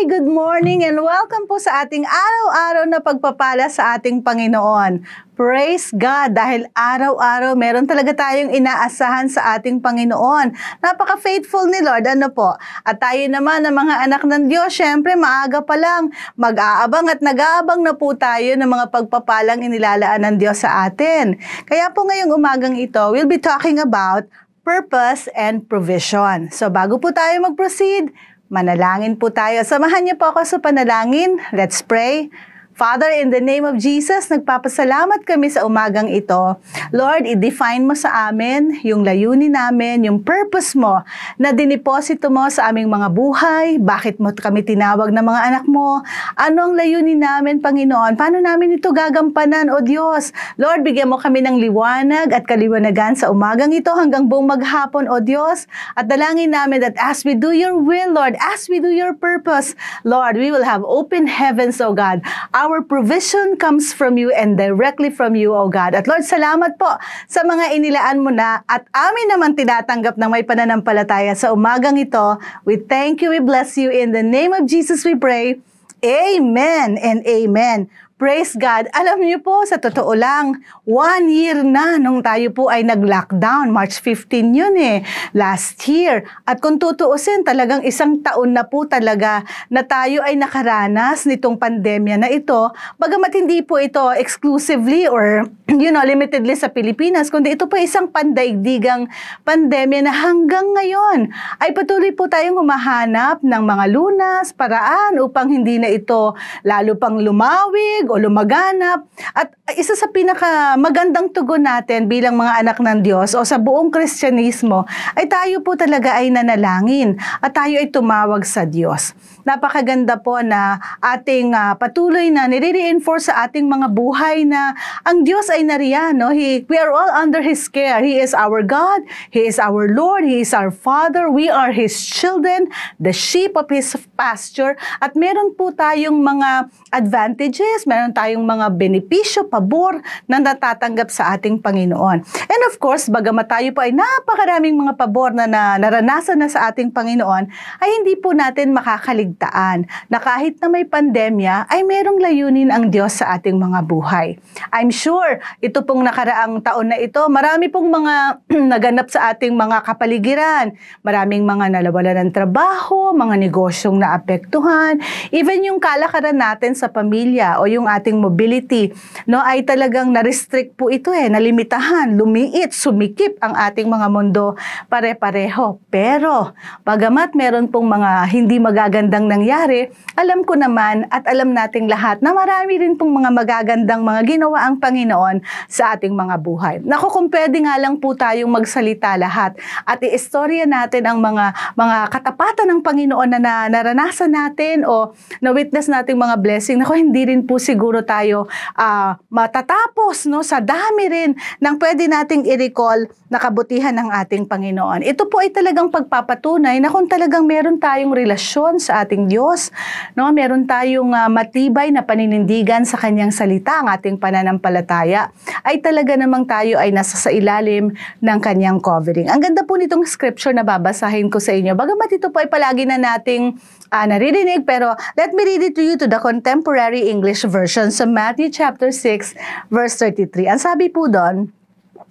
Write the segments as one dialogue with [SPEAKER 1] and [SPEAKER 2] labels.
[SPEAKER 1] Hi! Good morning and welcome po sa ating araw-araw na pagpapala sa ating Panginoon. Praise God! Dahil araw-araw meron talaga tayong inaasahan sa ating Panginoon. Napaka-faithful ni Lord, ano po? At tayo naman ng mga anak ng Diyos, syempre maaga pa lang, mag-aabang at nag-aabang na po tayo ng mga pagpapalang inilalaan ng Diyos sa atin. Kaya po ngayong umagang ito, we'll be talking about purpose and provision. So bago po tayo mag-proceed, Manalangin po tayo. Samahan niyo po ako sa panalangin. Let's pray. Father, in the name of Jesus, nagpapasalamat kami sa umagang ito. Lord, i-define mo sa amin yung layunin namin, yung purpose mo na diniposito mo sa aming mga buhay. Bakit mo kami tinawag ng mga anak mo? Ano ang layunin namin, Panginoon? Paano namin ito gagampanan, O Diyos? Lord, bigyan mo kami ng liwanag at kaliwanagan sa umagang ito hanggang buong maghapon, O Diyos. At dalangin namin that as we do your will, Lord, as we do your purpose, Lord, we will have open heavens, O God. Our our provision comes from you and directly from you, O God. At Lord, salamat po sa mga inilaan mo na at amin naman tinatanggap ng may pananampalataya sa umagang ito. We thank you, we bless you. In the name of Jesus we pray. Amen and amen. Praise God. Alam niyo po, sa totoo lang, one year na nung tayo po ay nag-lockdown. March 15 yun eh, last year. At kung tutuusin, talagang isang taon na po talaga na tayo ay nakaranas nitong pandemya na ito. Bagamat hindi po ito exclusively or you know, limitedly sa Pilipinas, kundi ito po isang pandaigdigang pandemya na hanggang ngayon ay patuloy po tayong humahanap ng mga lunas, paraan upang hindi na ito lalo pang lumawig o lumaganap. At isa sa pinaka magandang tugon natin bilang mga anak ng Diyos o sa buong Kristyanismo ay tayo po talaga ay nanalangin at tayo ay tumawag sa Diyos. Napakaganda po na ating uh, patuloy na nire-reinforce sa ating mga buhay na ang Diyos ay nariyan. No? He, we are all under His care. He is our God. He is our Lord. He is our Father. We are His children, the sheep of His pasture. At meron po tayong mga advantages, meron tayong mga benepisyo, pabor na natatanggap sa ating Panginoon. And of course, bagamat tayo po ay napakaraming mga pabor na, na naranasan na sa ating Panginoon, ay hindi po natin makakaligtaan na kahit na may pandemya, ay merong layunin ang Diyos sa ating mga buhay. I'm sure, ito pong nakaraang taon na ito, marami pong mga naganap sa ating mga kapaligiran. Maraming mga nalawalan ng trabaho, mga negosyong naapektuhan, even yung kalakaran natin sa pamilya o yung ating mobility, no, ay talagang na-restrict po ito eh, nalimitahan, lumiit, sumikip ang ating mga mundo pare-pareho. Pero, bagamat meron pong mga hindi magagandang nangyari, alam ko naman at alam nating lahat na marami rin pong mga magagandang mga ginawa ang Panginoon sa ating mga buhay. Naku, kung pwede nga lang po tayong magsalita lahat at iistorya natin ang mga mga katapatan ng Panginoon na, na naranasan natin o na-witness nating mga blessing, naku, hindi rin po siguro tayo uh, matatapos no sa dami rin ng pwede nating i-recall na kabutihan ng ating Panginoon. Ito po ay talagang pagpapatunay na kung talagang meron tayong relasyon sa ating Diyos, no, meron tayong uh, matibay na paninindigan sa kanyang salita, ang ating pananampalataya, ay talaga namang tayo ay nasa sa ilalim ng kanyang covering. Ang ganda po nitong scripture na babasahin ko sa inyo. Bagamat ito po ay palagi na nating uh, naririnig, pero let me read it to you to the contemporary English version sa Matthew chapter 6, verse 33. Ang sabi po doon,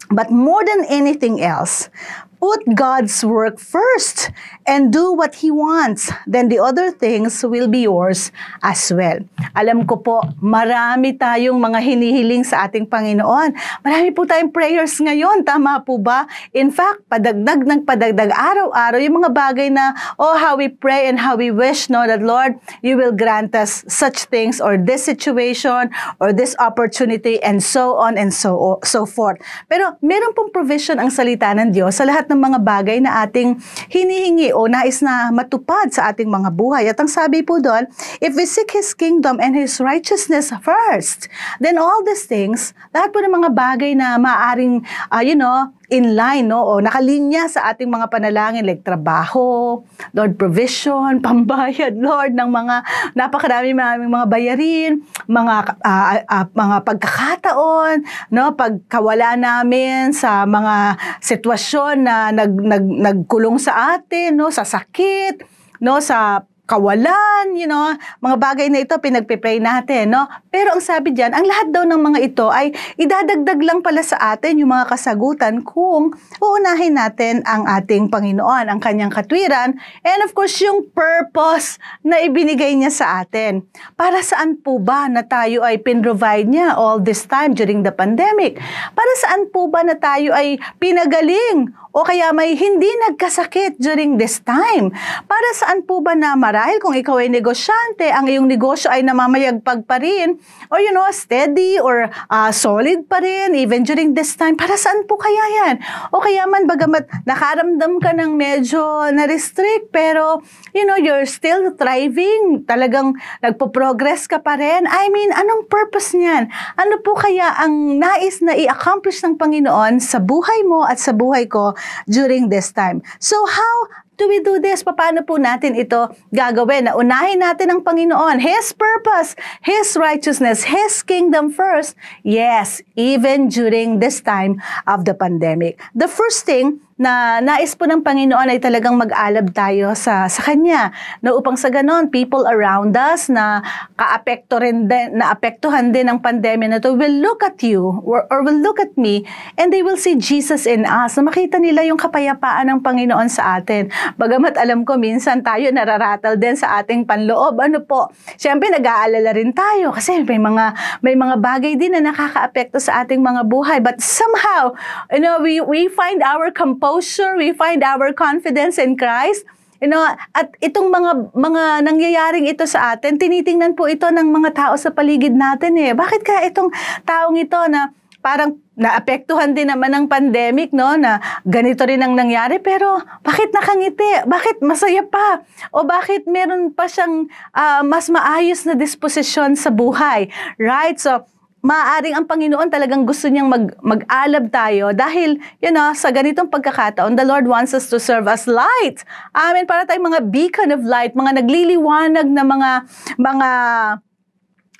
[SPEAKER 1] But more than anything else, put God's work first and do what He wants, then the other things will be yours as well. Alam ko po, marami tayong mga hinihiling sa ating Panginoon. Marami po tayong prayers ngayon, tama po ba? In fact, padagdag ng padagdag araw-araw yung mga bagay na, oh, how we pray and how we wish, no, that Lord, you will grant us such things or this situation or this opportunity and so on and so so forth. Pero meron pong provision ang salita ng Diyos sa lahat ng mga bagay na ating hinihingi o nais na matupad sa ating mga buhay. At ang sabi po doon, if we seek His kingdom and His righteousness first, then all these things, lahat po ng mga bagay na maaaring, uh, you know, in line, no? O nakalinya sa ating mga panalangin like trabaho, Lord provision, pambayad, Lord ng mga napakarami mga, mga bayarin, mga uh, uh, mga pagkakataon, no? Pagkawala namin sa mga sitwasyon na nag, nag nagkulong sa atin, no? Sa sakit, no? Sa kawalan, you know, mga bagay na ito pinagpipray natin, no? Pero ang sabi diyan, ang lahat daw ng mga ito ay idadagdag lang pala sa atin yung mga kasagutan kung uunahin natin ang ating Panginoon, ang kanyang katwiran, and of course yung purpose na ibinigay niya sa atin. Para saan po ba na tayo ay pinrovide niya all this time during the pandemic? Para saan po ba na tayo ay pinagaling o kaya may hindi nagkasakit during this time. Para saan po ba na marahil kung ikaw ay negosyante, ang iyong negosyo ay namamayagpag pa rin, or you know, steady or uh, solid pa rin even during this time, para saan po kaya yan? O kaya man bagamat nakaramdam ka ng medyo na-restrict, pero you know, you're still thriving, talagang nagpo-progress ka pa rin. I mean, anong purpose niyan? Ano po kaya ang nais na i-accomplish ng Panginoon sa buhay mo at sa buhay ko during this time. So how do we do this? Paano po natin ito gagawin? Na unahin natin ang Panginoon, His purpose, His righteousness, His kingdom first. Yes, even during this time of the pandemic. The first thing na nais po ng Panginoon ay talagang mag-alab tayo sa, sa Kanya. Na upang sa ganon, people around us na kaapekto rin din, na apektuhan din ng pandemya na to will look at you or, or will look at me and they will see Jesus in us. Na makita nila yung kapayapaan ng Panginoon sa atin. Bagamat alam ko minsan tayo nararatal din sa ating panloob. Ano po? Siyempre nag-aalala rin tayo kasi may mga may mga bagay din na nakakaapekto sa ating mga buhay. But somehow, you know, we we find our composure, we find our confidence in Christ. You know, at itong mga mga nangyayaring ito sa atin, tinitingnan po ito ng mga tao sa paligid natin eh. Bakit kaya itong taong ito na parang naapektuhan din naman ng pandemic, no, na ganito rin ang nangyari, pero bakit nakangiti? Bakit masaya pa? O bakit meron pa siyang uh, mas maayos na disposisyon sa buhay? Right? So, maaaring ang Panginoon talagang gusto niyang mag, mag-alab tayo dahil, you know, sa ganitong pagkakataon, the Lord wants us to serve as light. Amen. Para tayong mga beacon of light, mga nagliliwanag na mga, mga,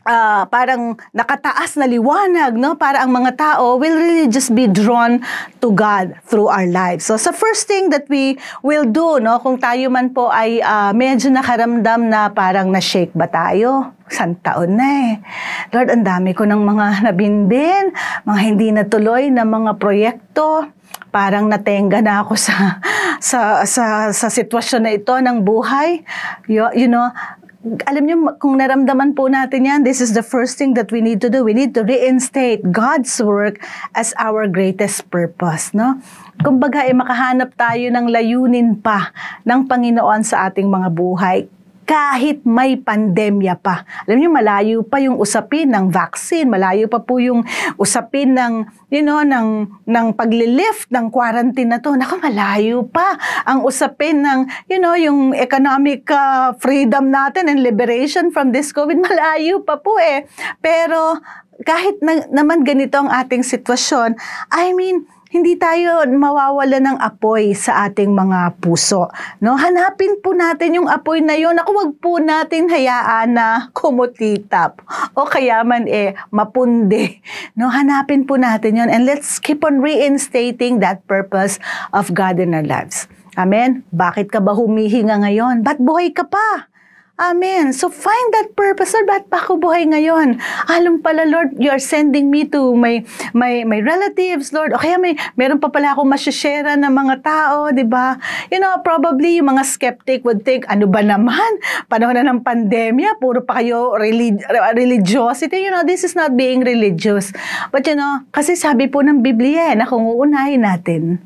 [SPEAKER 1] uh, parang nakataas na liwanag, no? Para ang mga tao will really just be drawn to God through our lives. So, sa first thing that we will do, no? Kung tayo man po ay uh, medyo nakaramdam na parang na-shake ba tayo? isang taon na eh. Lord, ang dami ko ng mga nabinbin, mga hindi natuloy na mga proyekto. Parang natenga na ako sa sa sa sa sitwasyon na ito ng buhay. You, you know, alam niyo, kung naramdaman po natin yan, this is the first thing that we need to do. We need to reinstate God's work as our greatest purpose, no? Kumbaga, eh, makahanap tayo ng layunin pa ng Panginoon sa ating mga buhay kahit may pandemya pa. Alam niyo, malayo pa yung usapin ng vaccine, malayo pa po yung usapin ng, you know, ng, ng paglilift ng quarantine na to. Naku, malayo pa ang usapin ng, you know, yung economic uh, freedom natin and liberation from this COVID. Malayo pa po eh. Pero kahit na, naman ganito ang ating sitwasyon, I mean, hindi tayo mawawala ng apoy sa ating mga puso. No? Hanapin po natin yung apoy na yun. Ako, wag po natin hayaan na kumutitap o kaya man eh mapundi. No? Hanapin po natin yun and let's keep on reinstating that purpose of God in our lives. Amen? Bakit ka ba humihinga ngayon? Ba't buhay ka pa? Amen. So find that purpose. Lord, ba't pa ako buhay ngayon? Alam pala, Lord, you are sending me to my, my, my relatives, Lord. O kaya may, meron pa pala akong masyashare ng mga tao, di ba? You know, probably yung mga skeptic would think, ano ba naman? Panahon na ng pandemya, puro pa kayo relig- religiosity. You know, this is not being religious. But you know, kasi sabi po ng Biblia eh, na kung uunahin natin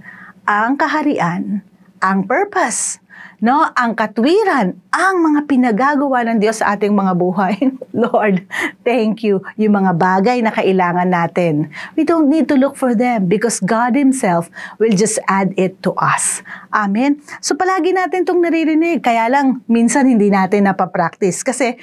[SPEAKER 1] ang kaharian, ang purpose, no, ang katwiran, ang mga pinagagawa ng Diyos sa ating mga buhay. Lord, thank you. Yung mga bagay na kailangan natin. We don't need to look for them because God Himself will just add it to us. Amen? So palagi natin itong naririnig. Kaya lang, minsan hindi natin napapractice. Kasi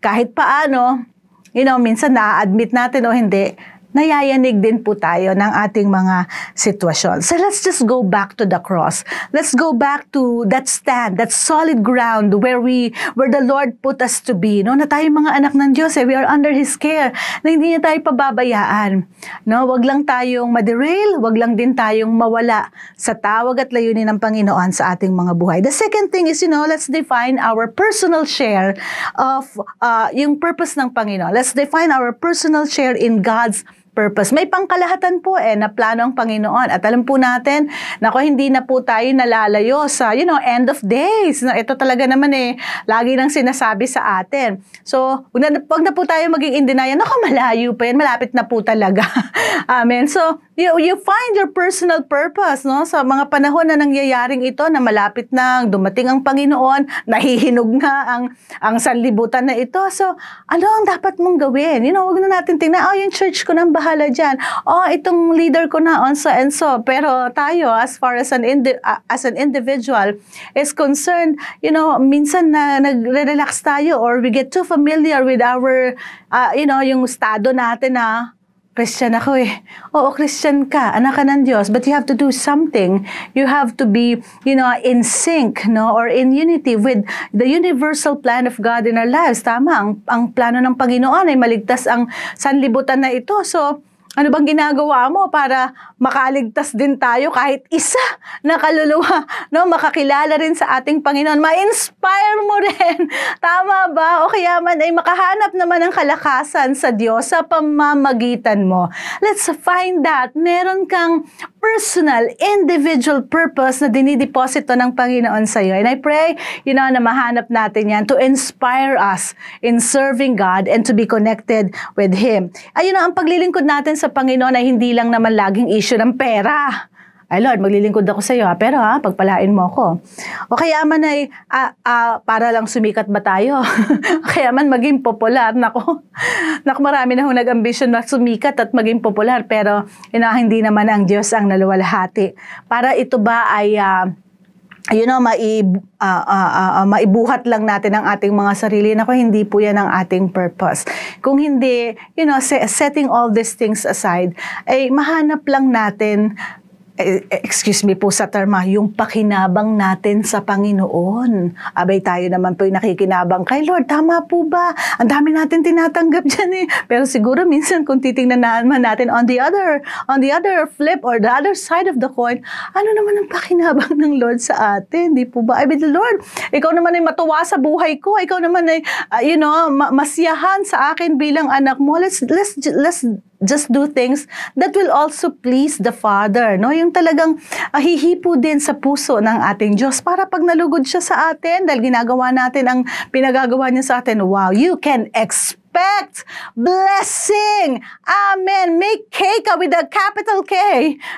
[SPEAKER 1] kahit paano, you know, minsan na-admit natin o hindi, nayayanig din po tayo ng ating mga sitwasyon. So let's just go back to the cross. Let's go back to that stand, that solid ground where we where the Lord put us to be. No, na tayo mga anak ng Diyos, eh, we are under his care. Na hindi niya tayo pababayaan. No, wag lang tayong maderail, wag lang din tayong mawala sa tawag at layunin ng Panginoon sa ating mga buhay. The second thing is, you know, let's define our personal share of uh, yung purpose ng Panginoon. Let's define our personal share in God's purpose. May pangkalahatan po eh na plano ang Panginoon. At alam po natin, nako hindi na po tayo nalalayo sa, you know, end of days. No, ito talaga naman eh, lagi nang sinasabi sa atin. So, wag na, na po tayo maging in denial. Nako, malayo pa yan. Malapit na po talaga. Amen. So, you, you find your personal purpose, no? Sa mga panahon na nangyayaring ito, na malapit na dumating ang Panginoon, nahihinog na ang, ang sanlibutan na ito. So, ano ang dapat mong gawin? You know, wag na natin tingnan, oh, yung church ko nang bahala dyan. Oh, itong leader ko na on so and so. Pero tayo, as far as an, indi- uh, as an individual is concerned, you know, minsan na nagre-relax tayo or we get too familiar with our, uh, you know, yung estado natin na Christian ako eh. Oo, Christian ka, anak ka ng Diyos, but you have to do something. You have to be, you know, in sync, no, or in unity with the universal plan of God in our lives. Tama, ang, ang plano ng Panginoon ay maligtas ang sanlibutan na ito. So, ano bang ginagawa mo para makaligtas din tayo kahit isa na kaluluwa, no? Makakilala rin sa ating Panginoon. Ma-inspire mo rin. Tama ba? O kaya man ay makahanap naman ng kalakasan sa Diyos sa pamamagitan mo. Let's find that. Meron kang personal, individual purpose na dinideposito ng Panginoon sa iyo. And I pray, you know, na mahanap natin yan to inspire us in serving God and to be connected with Him. Ayun na, ang paglilingkod natin sa Panginoon ay hindi lang naman laging issue ng pera. Ay Lord, maglilingkod ako sa iyo, ha? pero ha, pagpalain mo ako. O kaya man ay, ah, ah, para lang sumikat ba tayo? kaya man maging popular. Nako, nako marami na hong nag-ambition na sumikat at maging popular, pero ina, hindi naman ang Diyos ang naluwalhati. Para ito ba ay, uh, you know, mai, uh, uh, uh, maibuhat lang natin ang ating mga sarili. Nako, hindi po yan ang ating purpose. Kung hindi, you know, setting all these things aside, ay mahanap lang natin excuse me po sa terma, yung pakinabang natin sa Panginoon. Abay tayo naman po yung nakikinabang kay Lord, tama po ba? Ang dami natin tinatanggap dyan eh. Pero siguro minsan kung titingnan naman natin on the other, on the other flip or the other side of the coin, ano naman ang pakinabang ng Lord sa atin? Di po ba? I mean, Lord, ikaw naman ay matuwa sa buhay ko. Ikaw naman ay, uh, you know, ma- masiyahan sa akin bilang anak mo. Let's, let's, let's just do things that will also please the Father. No? Yung talagang uh, hihipo din sa puso ng ating Diyos para pag nalugod siya sa atin dahil ginagawa natin ang pinagagawa niya sa atin, wow, you can expect expect blessing. Amen. Make cake with a capital K.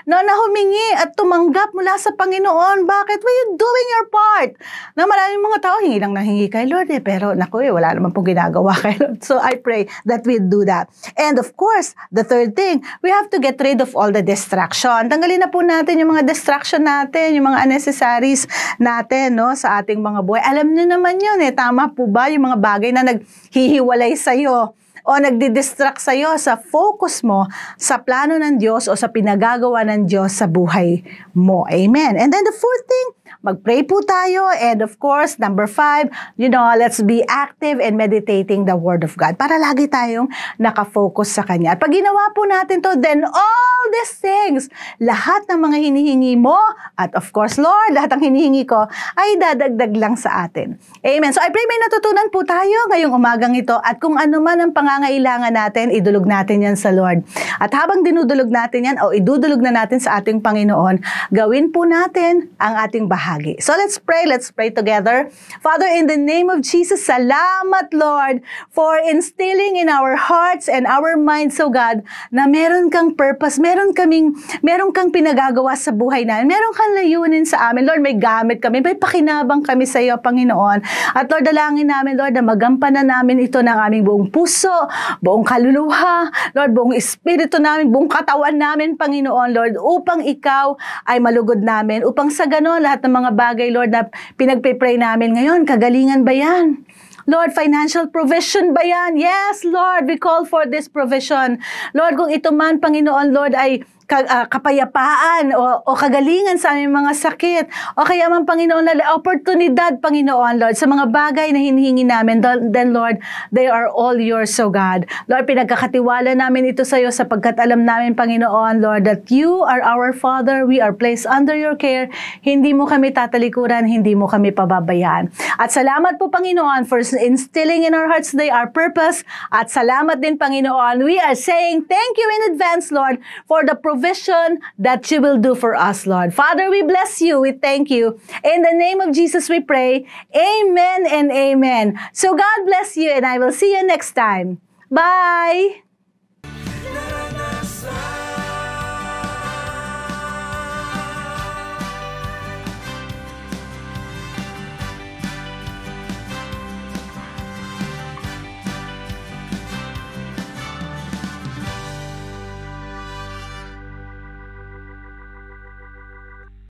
[SPEAKER 1] No, na humingi at tumanggap mula sa Panginoon. Bakit? Were you doing your part? Na maraming mga tao, hingi lang na hingi kay Lord eh. Pero naku eh, wala naman pong ginagawa kay Lord. So I pray that we do that. And of course, the third thing, we have to get rid of all the distraction. Tanggalin na po natin yung mga distraction natin, yung mga unnecessaries natin no, sa ating mga buhay. Alam niyo naman yun eh. Tama po ba yung mga bagay na naghihiwalay sa'yo sa'yo o nagdi-distract sa'yo sa focus mo sa plano ng Diyos o sa pinagagawa ng Diyos sa buhay mo. Amen. And then the fourth thing, Mag-pray po tayo. And of course, number five, you know, let's be active in meditating the Word of God para lagi tayong nakafocus sa Kanya. At pag ginawa po natin to, then all these things, lahat ng mga hinihingi mo, at of course, Lord, lahat ng hinihingi ko, ay dadagdag lang sa atin. Amen. So I pray may natutunan po tayo ngayong umagang ito at kung ano man ang pangangailangan natin, idulog natin yan sa Lord. At habang dinudulog natin yan o idudulog na natin sa ating Panginoon, gawin po natin ang ating bahagi bahagi. So let's pray, let's pray together. Father, in the name of Jesus, salamat Lord for instilling in our hearts and our minds, so God, na meron kang purpose, meron kaming, meron kang pinagagawa sa buhay namin, meron kang layunin sa amin. Lord, may gamit kami, may pakinabang kami sa iyo, Panginoon. At Lord, dalangin namin, Lord, na magampanan namin ito ng aming buong puso, buong kaluluwa, Lord, buong espiritu namin, buong katawan namin, Panginoon, Lord, upang ikaw ay malugod namin, upang sa ganon lahat ng mga mga bagay, Lord, na pinagpipray namin ngayon. Kagalingan ba yan? Lord, financial provision ba yan? Yes, Lord, we call for this provision. Lord, kung ito man, Panginoon, Lord, ay ka- ah, kapayapaan o, o kagalingan sa aming mga sakit. O kaya man Panginoon na oportunidad Panginoon Lord sa mga bagay na hinihingi namin. Then Lord they are all yours so God. Lord pinagkakatiwala namin ito sa iyo sapagkat alam namin Panginoon Lord that you are our Father. We are placed under your care. Hindi mo kami tatalikuran hindi mo kami pababayaan. At salamat po Panginoon for instilling in our hearts today our purpose. At salamat din Panginoon. We are saying thank you in advance Lord for the provision that you will do for us, Lord. Father, we bless you. We thank you. In the name of Jesus, we pray. Amen and amen. So God bless you, and I will see you next time. Bye.